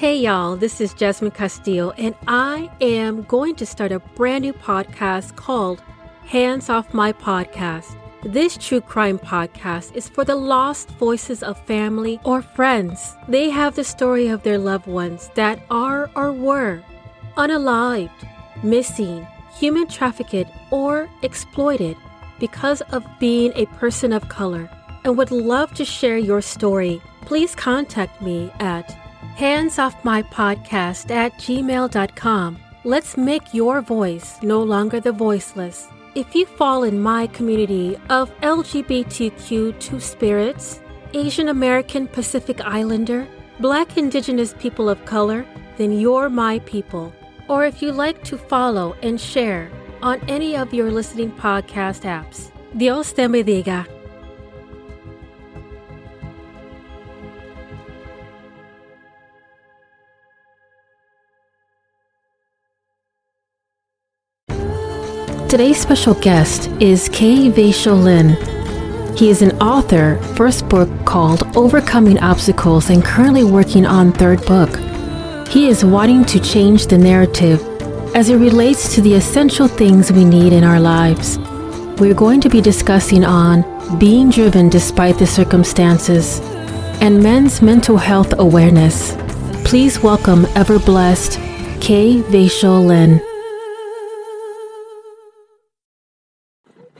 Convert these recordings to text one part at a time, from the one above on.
Hey y'all, this is Jasmine Castillo, and I am going to start a brand new podcast called Hands Off My Podcast. This true crime podcast is for the lost voices of family or friends. They have the story of their loved ones that are or were unalived, missing, human trafficked, or exploited because of being a person of color and would love to share your story. Please contact me at handsoffmypodcast at gmail.com. Let's make your voice no longer the voiceless. If you fall in my community of LGBTQ two spirits, Asian American Pacific Islander, Black Indigenous people of color, then you're my people. Or if you like to follow and share on any of your listening podcast apps. Dios te bendiga. Today's special guest is Kay Vaishal Lin. He is an author, first book called Overcoming Obstacles, and currently working on third book. He is wanting to change the narrative as it relates to the essential things we need in our lives. We're going to be discussing on being driven despite the circumstances and men's mental health awareness. Please welcome ever blessed Kay Vaishal Lin.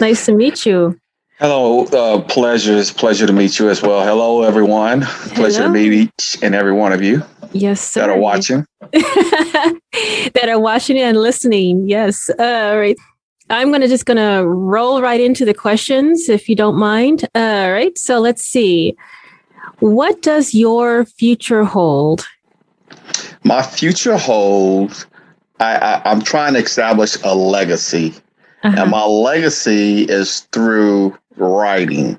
Nice to meet you. Hello, uh, pleasure. It's pleasure to meet you as well. Hello, everyone. Hello. Pleasure to meet each and every one of you. Yes, sir. That are watching. that are watching and listening. Yes. Uh, all right. I'm gonna just gonna roll right into the questions, if you don't mind. All right. So let's see. What does your future hold? My future holds. I, I I'm trying to establish a legacy uh-huh. And my legacy is through writing.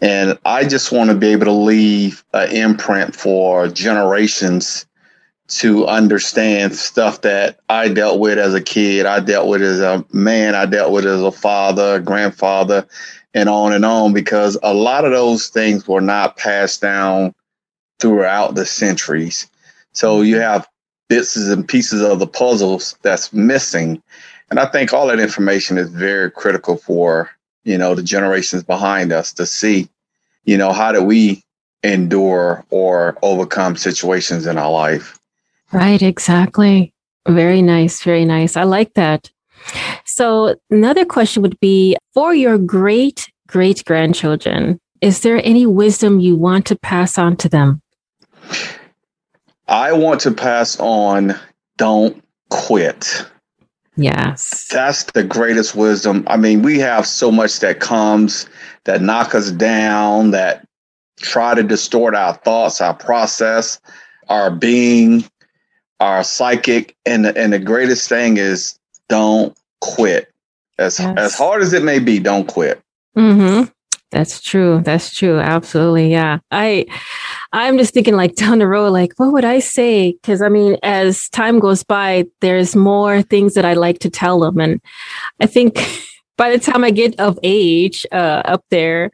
And I just want to be able to leave an imprint for generations to understand stuff that I dealt with as a kid, I dealt with as a man, I dealt with as a father, grandfather, and on and on, because a lot of those things were not passed down throughout the centuries. So you have bits and pieces of the puzzles that's missing. And I think all that information is very critical for, you know, the generations behind us to see, you know, how do we endure or overcome situations in our life. Right, exactly. Very nice, very nice. I like that. So, another question would be for your great great grandchildren, is there any wisdom you want to pass on to them? I want to pass on don't quit. Yes. That's the greatest wisdom. I mean, we have so much that comes that knock us down, that try to distort our thoughts, our process, our being, our psychic. And, and the greatest thing is don't quit. As, yes. as hard as it may be, don't quit. Mm-hmm. That's true. That's true. Absolutely. Yeah. I I'm just thinking like down the road, like what would I say? Because I mean, as time goes by, there's more things that I like to tell them, and I think by the time I get of age uh, up there,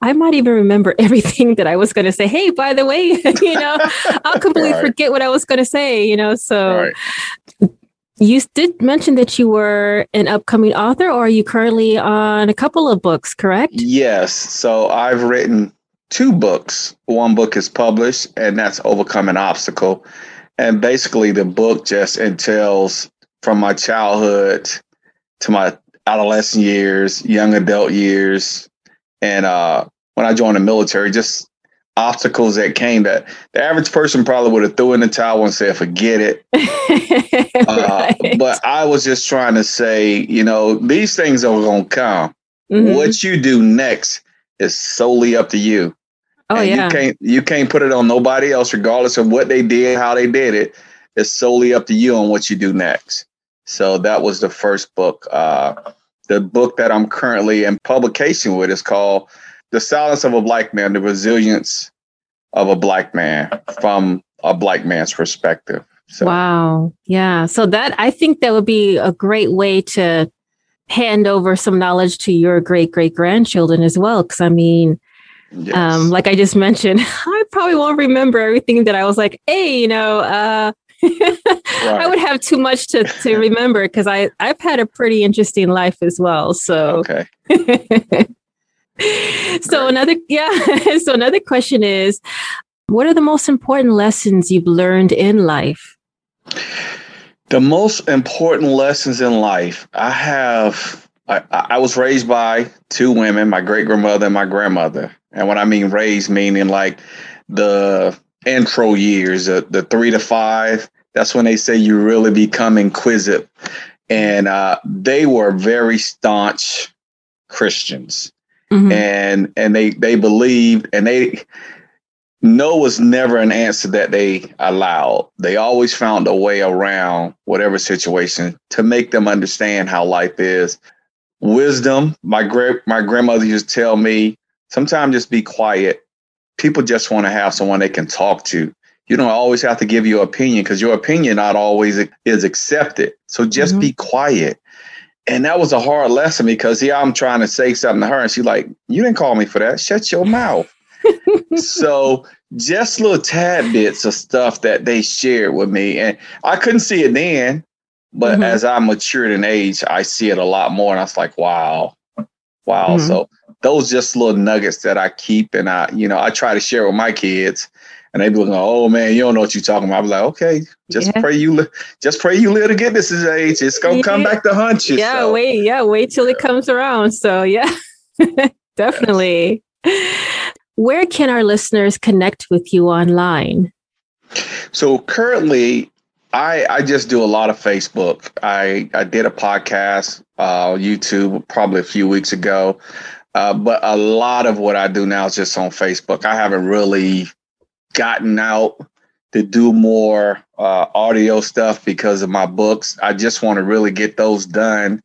I might even remember everything that I was going to say. Hey, by the way, you know, I'll completely right. forget what I was going to say. You know, so. Right. You did mention that you were an upcoming author, or are you currently on a couple of books, correct? Yes. So I've written two books. One book is published, and that's Overcoming Obstacle. And basically, the book just entails from my childhood to my adolescent years, young adult years, and uh, when I joined the military, just obstacles that came that the average person probably would have threw in the towel and said, forget it. uh, but I was just trying to say, you know, these things are going to come. Mm-hmm. What you do next is solely up to you. Oh and yeah. You can't you can't put it on nobody else, regardless of what they did, how they did it. It's solely up to you on what you do next. So that was the first book. Uh, the book that I'm currently in publication with is called the silence of a black man, the resilience of a black man from a black man's perspective. So. Wow. Yeah. So that I think that would be a great way to hand over some knowledge to your great great grandchildren as well. Cause I mean, yes. um, like I just mentioned, I probably won't remember everything that I was like, hey, you know, uh, right. I would have too much to, to remember because I I've had a pretty interesting life as well. So okay. so Great. another yeah. so another question is, what are the most important lessons you've learned in life? The most important lessons in life, I have. I, I was raised by two women, my great grandmother and my grandmother. And when I mean raised, meaning like the intro years, the, the three to five, that's when they say you really become inquisitive. And uh, they were very staunch Christians. Mm-hmm. And and they they believed and they no was never an answer that they allowed. They always found a way around whatever situation to make them understand how life is. Wisdom, my great my grandmother used to tell me, sometimes just be quiet. People just want to have someone they can talk to. You don't always have to give your opinion because your opinion not always is accepted. So just mm-hmm. be quiet. And that was a hard lesson because yeah, I'm trying to say something to her, and she's like, "You didn't call me for that. Shut your mouth." so just little tad bits of stuff that they shared with me. And I couldn't see it then, but mm-hmm. as I matured in age, I see it a lot more. And I was like, wow, wow. Mm-hmm. So those just little nuggets that I keep and I, you know, I try to share with my kids. And they be like, "Oh man, you don't know what you're talking about." I'm like, "Okay, just yeah. pray you, li- just pray you live to get this age. It's gonna yeah. come back to hunt you." Yeah, so. wait, yeah, wait till it comes around. So yeah, definitely. Where can our listeners connect with you online? So currently, I I just do a lot of Facebook. I I did a podcast, uh, YouTube, probably a few weeks ago. Uh, but a lot of what I do now is just on Facebook. I haven't really gotten out to do more uh, audio stuff because of my books. I just want to really get those done.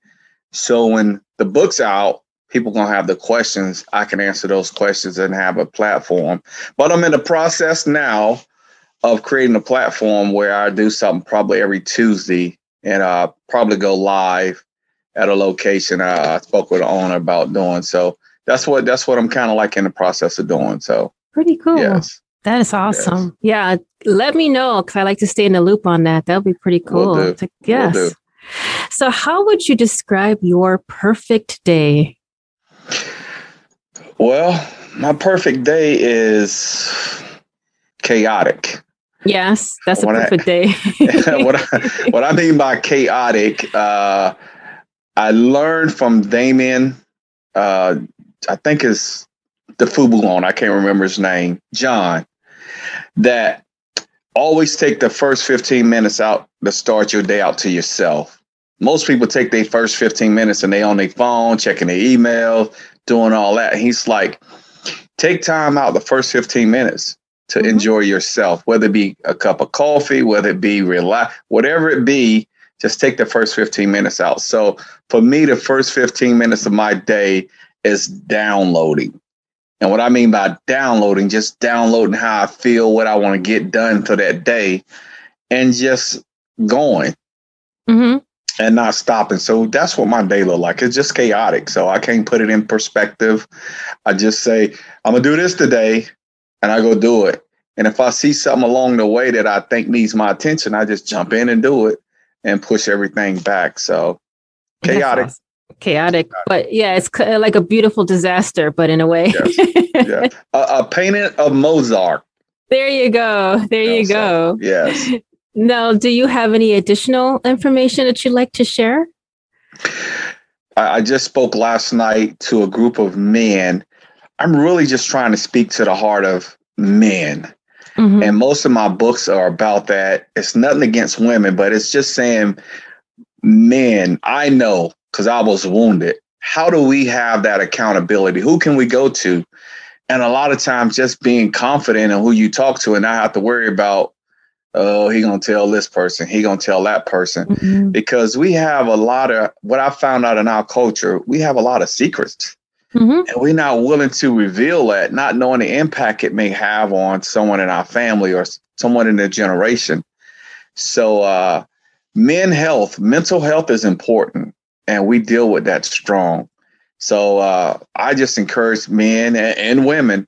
So when the book's out, people gonna have the questions. I can answer those questions and have a platform. But I'm in the process now of creating a platform where I do something probably every Tuesday and uh probably go live at a location I, I spoke with the owner about doing. So that's what that's what I'm kind of like in the process of doing. So pretty cool. Yes. That is awesome. Yes. Yeah. Let me know because I like to stay in the loop on that. That'll be pretty cool. Will yes. Will so, how would you describe your perfect day? Well, my perfect day is chaotic. Yes, that's a perfect I, day. what, I, what I mean by chaotic, uh, I learned from Damien, uh, I think is the Fubulon, I can't remember his name, John, that always take the first 15 minutes out to start your day out to yourself. Most people take their first 15 minutes and they on their phone, checking their email, doing all that. he's like, take time out the first 15 minutes to mm-hmm. enjoy yourself, whether it be a cup of coffee, whether it be relax, whatever it be, just take the first 15 minutes out. So for me, the first 15 minutes of my day is downloading. And what I mean by downloading, just downloading how I feel, what I want to get done for that day, and just going. Mm-hmm and not stopping. So that's what my day look like. It's just chaotic. So I can't put it in perspective. I just say, I'm gonna do this today and I go do it. And if I see something along the way that I think needs my attention, I just jump in and do it and push everything back. So chaotic. Awesome. Chaotic, but yeah, it's like a beautiful disaster, but in a way. yes. Yeah. A, a painting of Mozart. There you go. There you, you go. So, yes. Now, do you have any additional information that you'd like to share? I just spoke last night to a group of men. I'm really just trying to speak to the heart of men. Mm-hmm. And most of my books are about that. It's nothing against women, but it's just saying, men, I know because I was wounded. How do we have that accountability? Who can we go to? And a lot of times, just being confident in who you talk to and not have to worry about oh he gonna tell this person he gonna tell that person mm-hmm. because we have a lot of what i found out in our culture we have a lot of secrets mm-hmm. and we're not willing to reveal that not knowing the impact it may have on someone in our family or someone in their generation so uh men health mental health is important and we deal with that strong so uh i just encourage men and, and women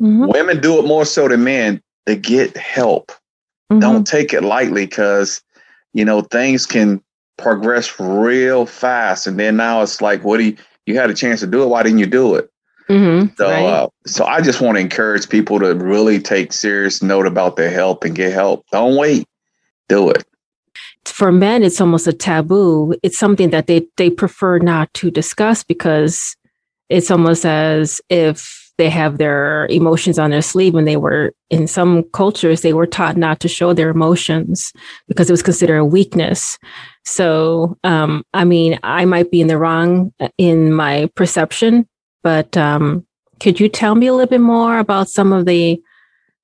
Mm-hmm. Women do it more so than men. They get help. Mm-hmm. Don't take it lightly because, you know, things can progress real fast. And then now it's like, what do you, you had a chance to do it. Why didn't you do it? Mm-hmm, so, right. uh, so I just want to encourage people to really take serious note about their help and get help. Don't wait, do it. For men, it's almost a taboo. It's something that they they prefer not to discuss because it's almost as if they have their emotions on their sleeve when they were in some cultures they were taught not to show their emotions because it was considered a weakness so um, i mean i might be in the wrong uh, in my perception but um, could you tell me a little bit more about some of the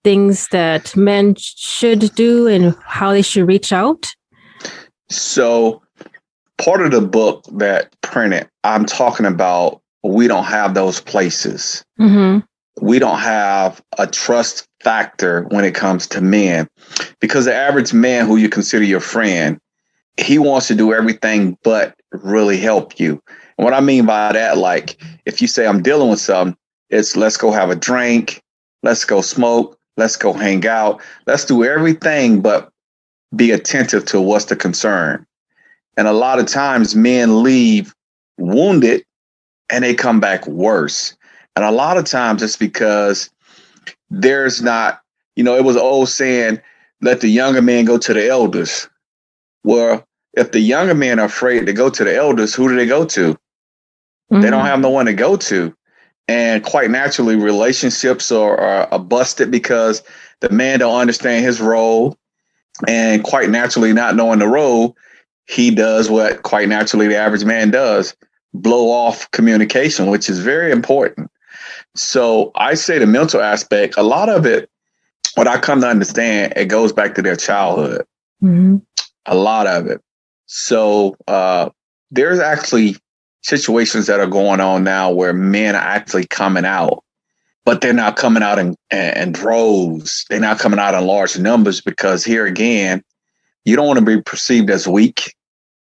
things that men should do and how they should reach out so part of the book that printed i'm talking about we don't have those places. Mm-hmm. We don't have a trust factor when it comes to men because the average man who you consider your friend, he wants to do everything but really help you. And what I mean by that, like if you say I'm dealing with something, it's let's go have a drink, let's go smoke, let's go hang out, let's do everything but be attentive to what's the concern. And a lot of times men leave wounded and they come back worse. And a lot of times it's because there's not, you know, it was old saying, let the younger man go to the elders. Well, if the younger men are afraid to go to the elders, who do they go to? Mm-hmm. They don't mm-hmm. have no one to go to. And quite naturally, relationships are, are, are busted because the man don't understand his role. And quite naturally, not knowing the role, he does what quite naturally the average man does blow off communication, which is very important. So I say the mental aspect, a lot of it, what I come to understand, it goes back to their childhood. Mm-hmm. A lot of it. So uh, there's actually situations that are going on now where men are actually coming out, but they're not coming out in, in droves. They're not coming out in large numbers because here again, you don't want to be perceived as weak.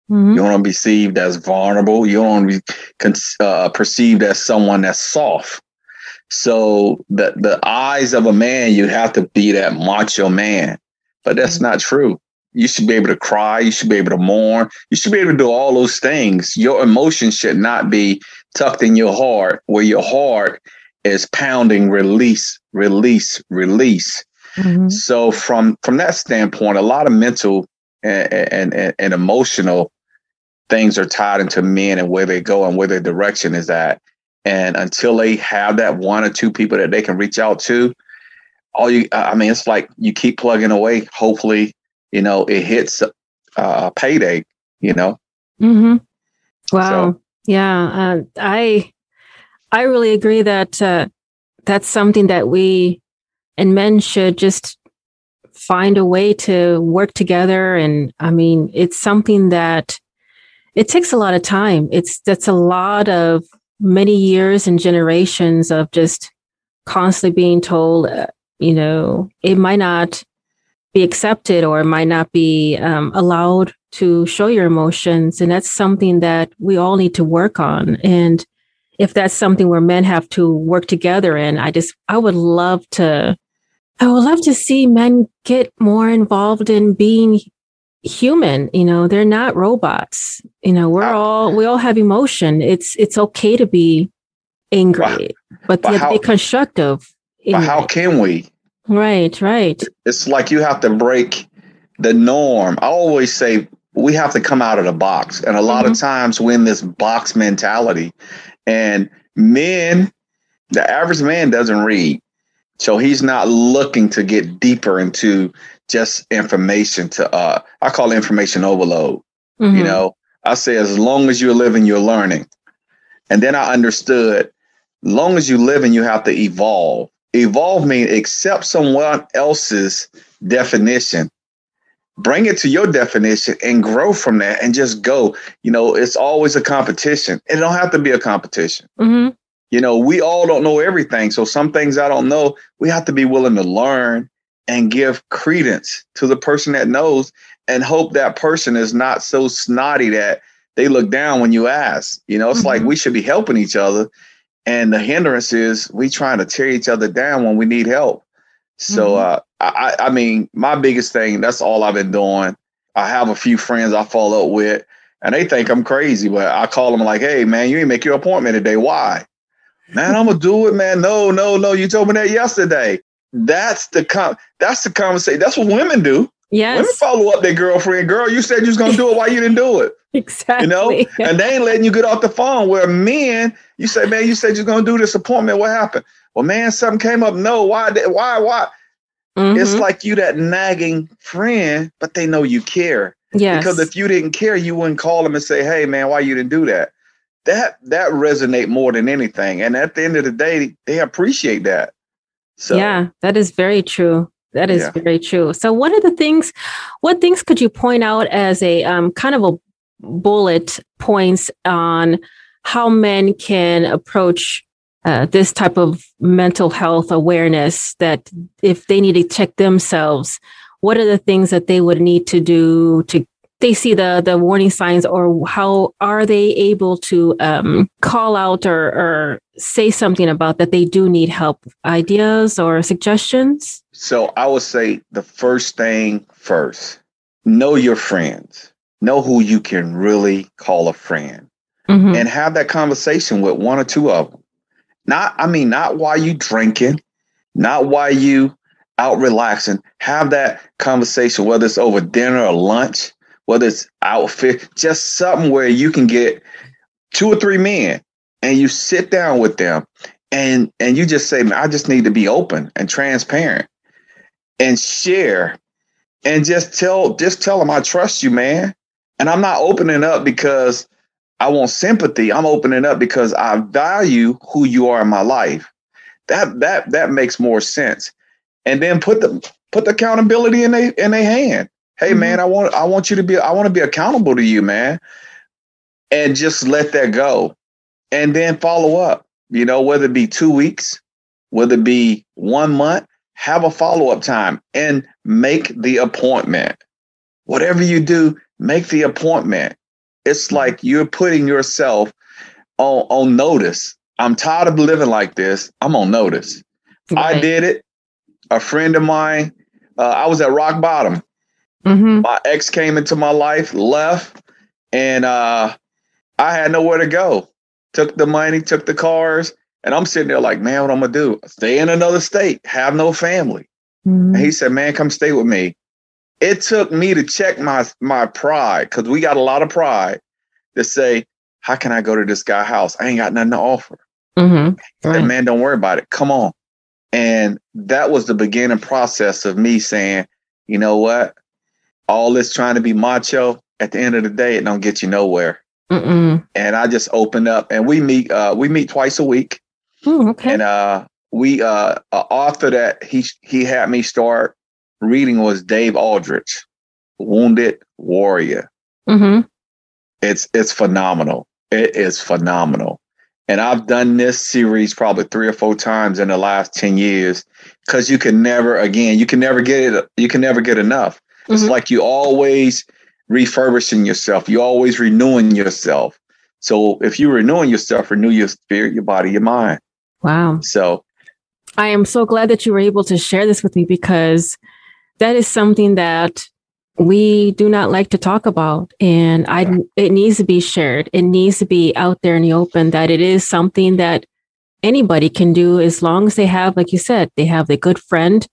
Mm-hmm. You don't want to be perceived as vulnerable. You don't want to be uh, perceived as someone that's soft. So the the eyes of a man, you have to be that macho man, but that's mm-hmm. not true. You should be able to cry. You should be able to mourn. You should be able to do all those things. Your emotions should not be tucked in your heart, where your heart is pounding. Release, release, release. Mm-hmm. So from from that standpoint, a lot of mental and, and, and emotional things are tied into men and where they go and where their direction is at. And until they have that one or two people that they can reach out to, all you, I mean, it's like you keep plugging away. Hopefully, you know, it hits uh, payday, you know? Mm-hmm. Wow. So, yeah. Uh, I, I really agree that uh, that's something that we and men should just find a way to work together. And I mean, it's something that it takes a lot of time. It's that's a lot of many years and generations of just constantly being told, uh, you know, it might not be accepted or might not be um, allowed to show your emotions. And that's something that we all need to work on. And if that's something where men have to work together in, I just, I would love to, I would love to see men get more involved in being human. You know they're not robots. You know we're all we all have emotion. It's it's okay to be angry but, but how, be constructive but how can we right right it's like you have to break the norm i always say we have to come out of the box and a lot mm-hmm. of times we're in this box mentality and men the average man doesn't read so he's not looking to get deeper into just information to uh I call information overload. Mm-hmm. You know, I say as long as you're living, you're learning. And then I understood long as you live and you have to evolve. Evolve means accept someone else's definition. Bring it to your definition and grow from that and just go. You know, it's always a competition. It don't have to be a competition. Mm-hmm. You know, we all don't know everything. So some things I don't know, we have to be willing to learn and give credence to the person that knows and hope that person is not so snotty that they look down when you ask. You know, it's mm-hmm. like we should be helping each other. And the hindrance is we trying to tear each other down when we need help. So mm-hmm. uh, I, I mean, my biggest thing, that's all I've been doing. I have a few friends I follow up with, and they think I'm crazy, but I call them like, hey, man, you didn't make your appointment today. Why? Man, I'm gonna do it, man. No, no, no. You told me that yesterday. That's the com- that's the conversation. That's what women do. Yes. me follow up that girlfriend. Girl, you said you was gonna do it. Why you didn't do it? Exactly. You know, and they ain't letting you get off the phone. Where men, you say, man, you said you're gonna do this appointment. What happened? Well, man, something came up. No, why? Why? Why? Mm-hmm. It's like you that nagging friend, but they know you care. Yeah. Because if you didn't care, you wouldn't call them and say, "Hey, man, why you didn't do that?" That that resonate more than anything. And at the end of the day, they appreciate that. So yeah, that is very true. That is yeah. very true. So, what are the things? What things could you point out as a um, kind of a bullet points on how men can approach uh, this type of mental health awareness? That if they need to check themselves, what are the things that they would need to do to they see the the warning signs or how are they able to um, call out or, or say something about that they do need help ideas or suggestions? So i would say the first thing first know your friends. Know who you can really call a friend mm-hmm. and have that conversation with one or two of them not i mean not while you drinking not while you out relaxing. Have that conversation whether it's over dinner or lunch whether it's outfit, just something where you can get two or three men and you sit down with them and and you just say, I just need to be open and transparent and share and just tell just tell them I trust you, man. And I'm not opening up because I want sympathy. I'm opening up because I value who you are in my life. That that that makes more sense. And then put the put the accountability in a in a hand hey mm-hmm. man, I want I want you to be I want to be accountable to you, man. And just let that go. And then follow up. You know, whether it be two weeks, whether it be one month, have a follow-up time and make the appointment. Whatever you do, make the appointment. It's mm-hmm. like you're putting yourself on, on notice. I'm tired of living like this. I'm on notice. Right. I did it. A friend of mine, uh, I was at rock bottom. Mm-hmm. My ex came into my life, left, and uh, I had nowhere to go. Took the money, took the cars, and I'm sitting there like, man, what I'm gonna do? Stay in another state, have no family. Mm-hmm. And he said, man, come stay with me. It took me to check my my pride because we got a lot of pride to say, how can I go to this guy's house? I ain't got nothing to offer. Mm-hmm. Right. Said, man, don't worry about it. Come on. And that was the beginning process of me saying, you know what? all this trying to be macho at the end of the day it don't get you nowhere Mm-mm. and i just open up and we meet uh we meet twice a week Ooh, okay. and uh we uh author that he he had me start reading was dave aldrich wounded warrior mm-hmm. it's it's phenomenal it is phenomenal and i've done this series probably three or four times in the last 10 years because you can never again you can never get it you can never get enough it's mm-hmm. like you always refurbishing yourself. You're always renewing yourself. So if you're renewing yourself, renew your spirit, your body, your mind. Wow. So I am so glad that you were able to share this with me because that is something that we do not like to talk about and I it needs to be shared. It needs to be out there in the open that it is something that anybody can do as long as they have like you said, they have a good friend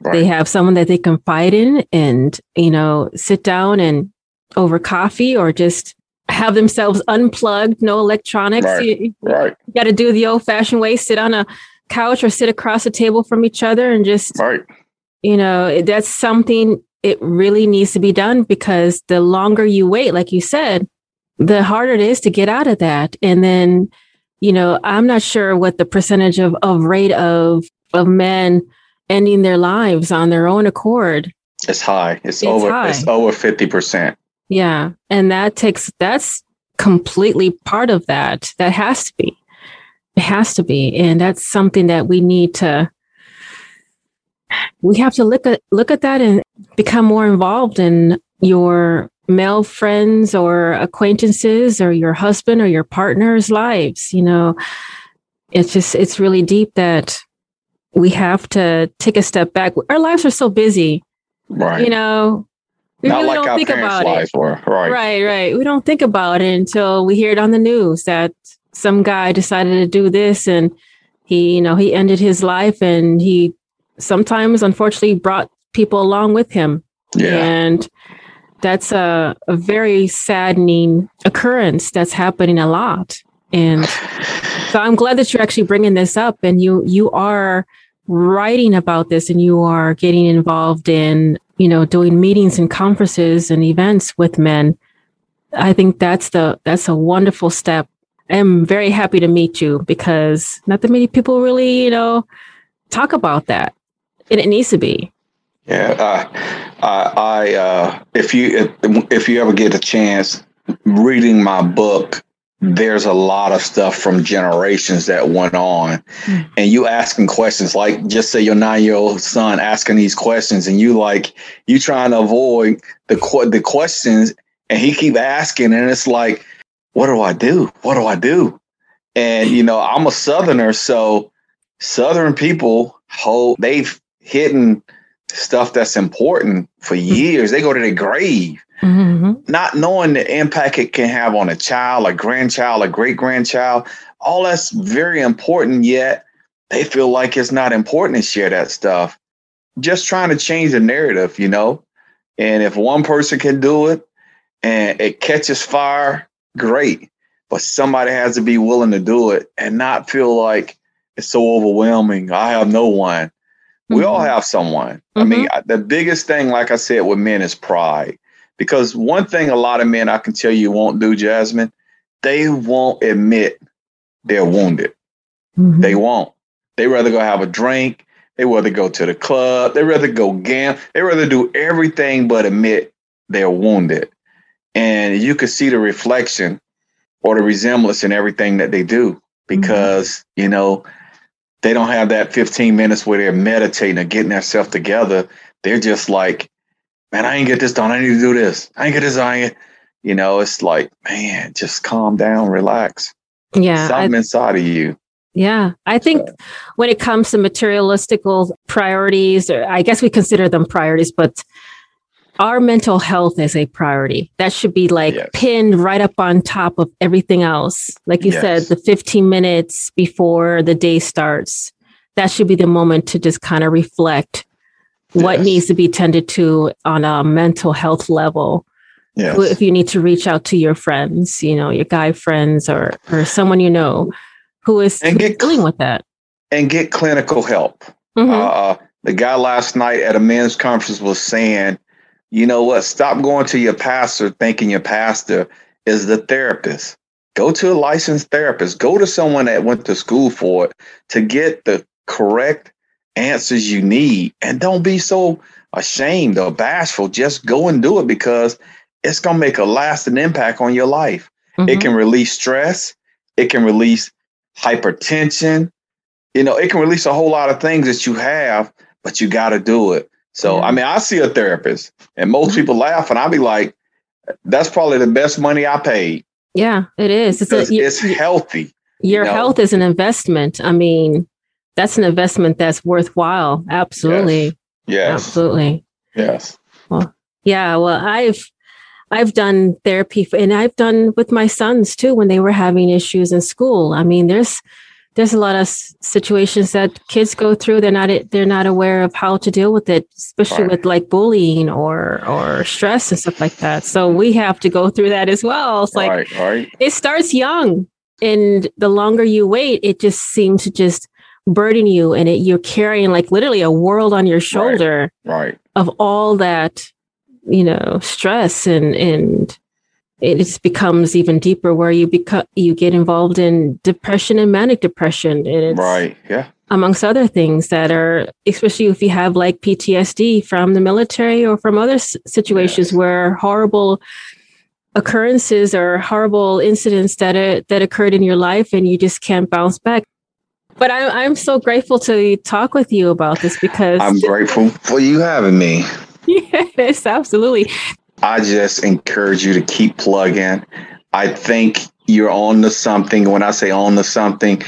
Right. They have someone that they confide in and, you know, sit down and over coffee or just have themselves unplugged, no electronics. Right. You, right. you got to do the old fashioned way, sit on a couch or sit across a table from each other and just, right. you know, that's something it really needs to be done because the longer you wait, like you said, the harder it is to get out of that. And then, you know, I'm not sure what the percentage of, of rate of, of men ending their lives on their own accord. It's high. It's, it's over high. it's over 50%. Yeah. And that takes that's completely part of that. That has to be. It has to be. And that's something that we need to we have to look at look at that and become more involved in your male friends or acquaintances or your husband or your partner's lives. You know, it's just it's really deep that we have to take a step back. Our lives are so busy. Right. You know, we Not really like don't our think parents' about it. were. Right. Right, right. We don't think about it until we hear it on the news that some guy decided to do this and he, you know, he ended his life and he sometimes unfortunately brought people along with him. Yeah. And that's a, a very saddening occurrence that's happening a lot. And so I'm glad that you're actually bringing this up and you you are writing about this and you are getting involved in, you know, doing meetings and conferences and events with men. I think that's the that's a wonderful step. I'm very happy to meet you because not that many people really, you know, talk about that. And it needs to be. Yeah, uh, I, I uh, if you if, if you ever get a chance reading my book, there's a lot of stuff from generations that went on, Mm. and you asking questions like just say your nine year old son asking these questions, and you like you trying to avoid the que- the questions, and he keep asking, and it's like, what do I do? What do I do? And you know, I'm a Southerner, so Southern people hold they've hidden stuff that's important for years. They go to their grave, Mm-hmm. not knowing the impact it can have on a child, a grandchild, a great grandchild. All that's very important, yet they feel like it's not important to share that stuff. Just trying to change the narrative, you know? And if one person can do it and it catches fire, great. But somebody has to be willing to do it and not feel like it's so overwhelming. I have no one. We all Mhm. have someone. I mean, I- the biggest thing, like I said, with men is pride. Because one thing a lot of men I can tell you won't do, Jasmine, they won't admit they're wounded. Mhm. They won't. They rather go have a drink. They rather go to the club. They rather go gamble. They rather do everything but admit they're wounded. And you can see the reflection or the resemblance in everything that they do because, you know, they don't have that 15 minutes where they're meditating or getting themselves together. They're just like, man, I ain't get this done. I need to do this. I ain't get this. I ain't-" You know, it's like, man, just calm down, relax. Yeah. I- Something inside of you. Yeah, I think when it comes to materialistical priorities, or I guess we consider them priorities, but our mental health is a priority. That should be like Yes. pinned right up on top of everything else. Like you said, the 15 minutes before the day starts, that should be the moment to just kind of reflect what Yes. needs to be tended to on a mental health level Yes. if you need to reach out to your friends, you know, your guy friends or or someone you know who is And get dealing with that. and get clinical help. Mhm. Uh, the guy last night at a men's conference was saying, you know what? Stop going to your pastor thinking your pastor is the therapist. Go to a licensed therapist. Go to someone that went to school for it to get the correct answers you need. And don't be so ashamed or bashful. Just go and do it because it's going to make a lasting impact on your life. It Mhm. can release stress. It can release hypertension. You know, it can release a whole lot of things that you have, but you got to do it. So, Yeah. I mean, I see a therapist, and most Mhm. people laugh, and I'll be like, "That's probably the best money I paid Yeah, it is. It's a, it's healthy." your know? health is an investment. I mean, that's an investment that's worthwhile. Absolutely. Yes, Absolutely. yes, Well, Yeah, well, I've I've done therapy for, and I've done with my sons too when they were having issues in school. I mean, there's there's a lot of situations that kids go through. They're not they're not aware of how to deal with it, especially Right. with like bullying or or stress and stuff like that. So we have to go through that as well. It's like right, right, it starts young, and the longer you wait, it just seems to just burden you, and it, you're carrying like literally a world on your shoulder right. of all that you know stress and and it just becomes even deeper where you become you get involved in depression and manic depression and Right. Yeah. amongst other things that are especially if you have like PTSD from the military or from other s- situations Yes. where horrible occurrences or horrible incidents that are, that occurred in your life and you just can't bounce back but I'm, I'm so grateful to talk with you about this because I'm grateful for you having me. yes absolutely I just encourage you to keep plugging. I think you're on to something. When I say on to something,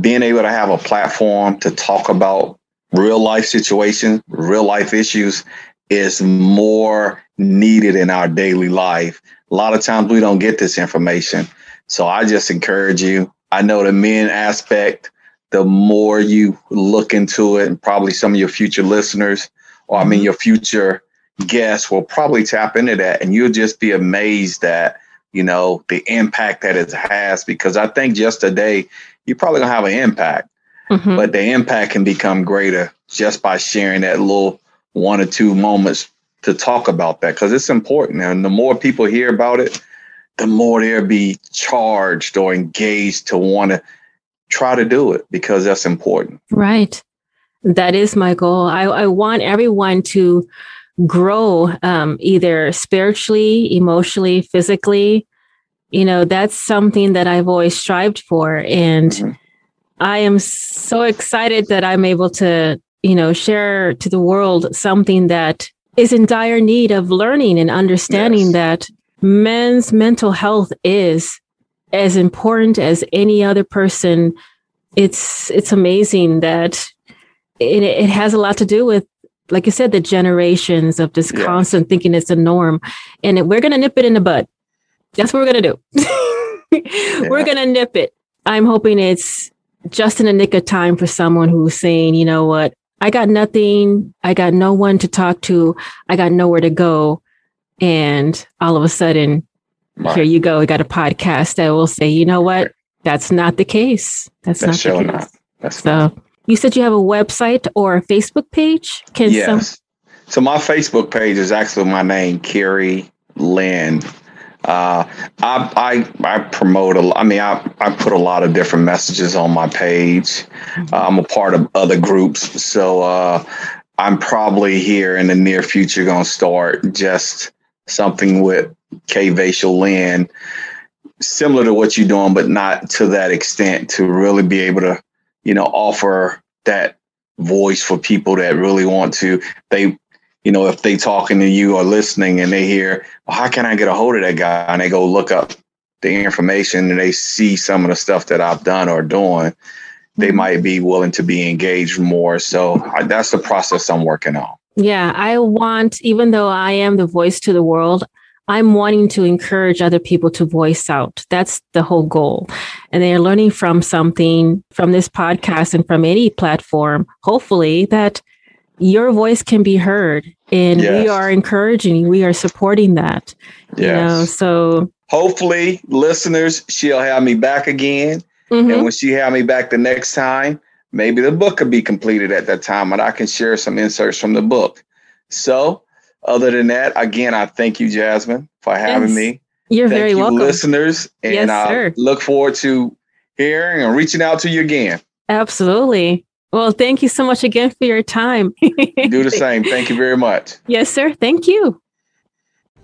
being able to have a platform to talk about real life situations, real life issues is more needed in our daily life. A lot of times we don't get this information. So I just encourage you. I know the men aspect, the more you look into it, and probably some of your future listeners, or I mean, mm-hmm. your future guests will probably tap into that and you'll just be amazed at, you know, the impact that it has. Because I think just today, you're probably gonna have an impact, mm-hmm. but the impact can become greater just by sharing that little one or two moments to talk about that because it's important. And the more people hear about it, the more they'll be charged or engaged to want to try to do it because that's important. Right. That is my goal. I, I want everyone to grow um, either spiritually, emotionally, physically. You know, that's something that I've always strived for. And mm-hmm. I am so excited that I'm able to, you know, share to the world something that is in dire need of learning and understanding yes. that men's mental health is as important as any other person. It's it's amazing that it, it has a lot to do with like I said, the generations of just yeah. constant thinking it's a norm. And it, we're going to nip it in the bud. That's what we're going to do. yeah. We're going to nip it. I'm hoping it's just in the nick of time for someone who's saying, you know what, I got nothing. I got no one to talk to. I got nowhere to go. And all of a sudden, right. here you go. We got a podcast that will say, you know what? That's not the case. That's, That's not the case. Not. That's so not. You said you have a website or a Facebook page? Can yes. Some- so my Facebook page is actually my name, Kerry Lynn uh, I, I, I promote a, I mean, I, I put a lot of different messages on my page. Mm-hmm. I'm a part of other groups, so uh, I'm probably here in the near future going to start just something with K Vacial Lynn, similar to what you're doing, but not to that extent to really be able to, you know, offer that voice for people that really want to. They you know, if they talking to you or listening and they hear, well, how can I get a hold of that guy? And they go look up the information and they see some of the stuff that I've done or doing, they mm-hmm. might be willing to be engaged more. So I, that's the process I'm working on. Yeah, I want, even though I am the voice to the world, I'm wanting to encourage other people to voice out. That's the whole goal. And they are learning from something from this podcast and from any platform, hopefully, that your voice can be heard and yes. we are encouraging we are supporting that yes. you know so hopefully listeners she'll have me back again mm-hmm. and when she have me back the next time maybe the book could be completed at that time and i can share some inserts from the book so other than that again i thank you jasmine for having yes. me you're thank very you, welcome listeners and yes, i sir. look forward to hearing and reaching out to you again absolutely well, thank you so much again for your time. Do the same. Thank you very much. Yes, sir. Thank you.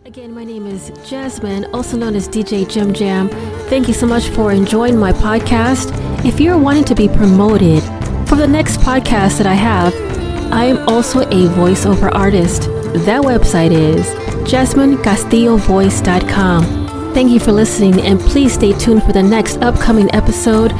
Again, my name is Jasmine, also known as DJ Jim Jam. Thank you so much for enjoying my podcast. If you're wanting to be promoted for the next podcast that I have, I am also a voiceover artist. That website is jasminecastillovoice.com. Thank you for listening, and please stay tuned for the next upcoming episode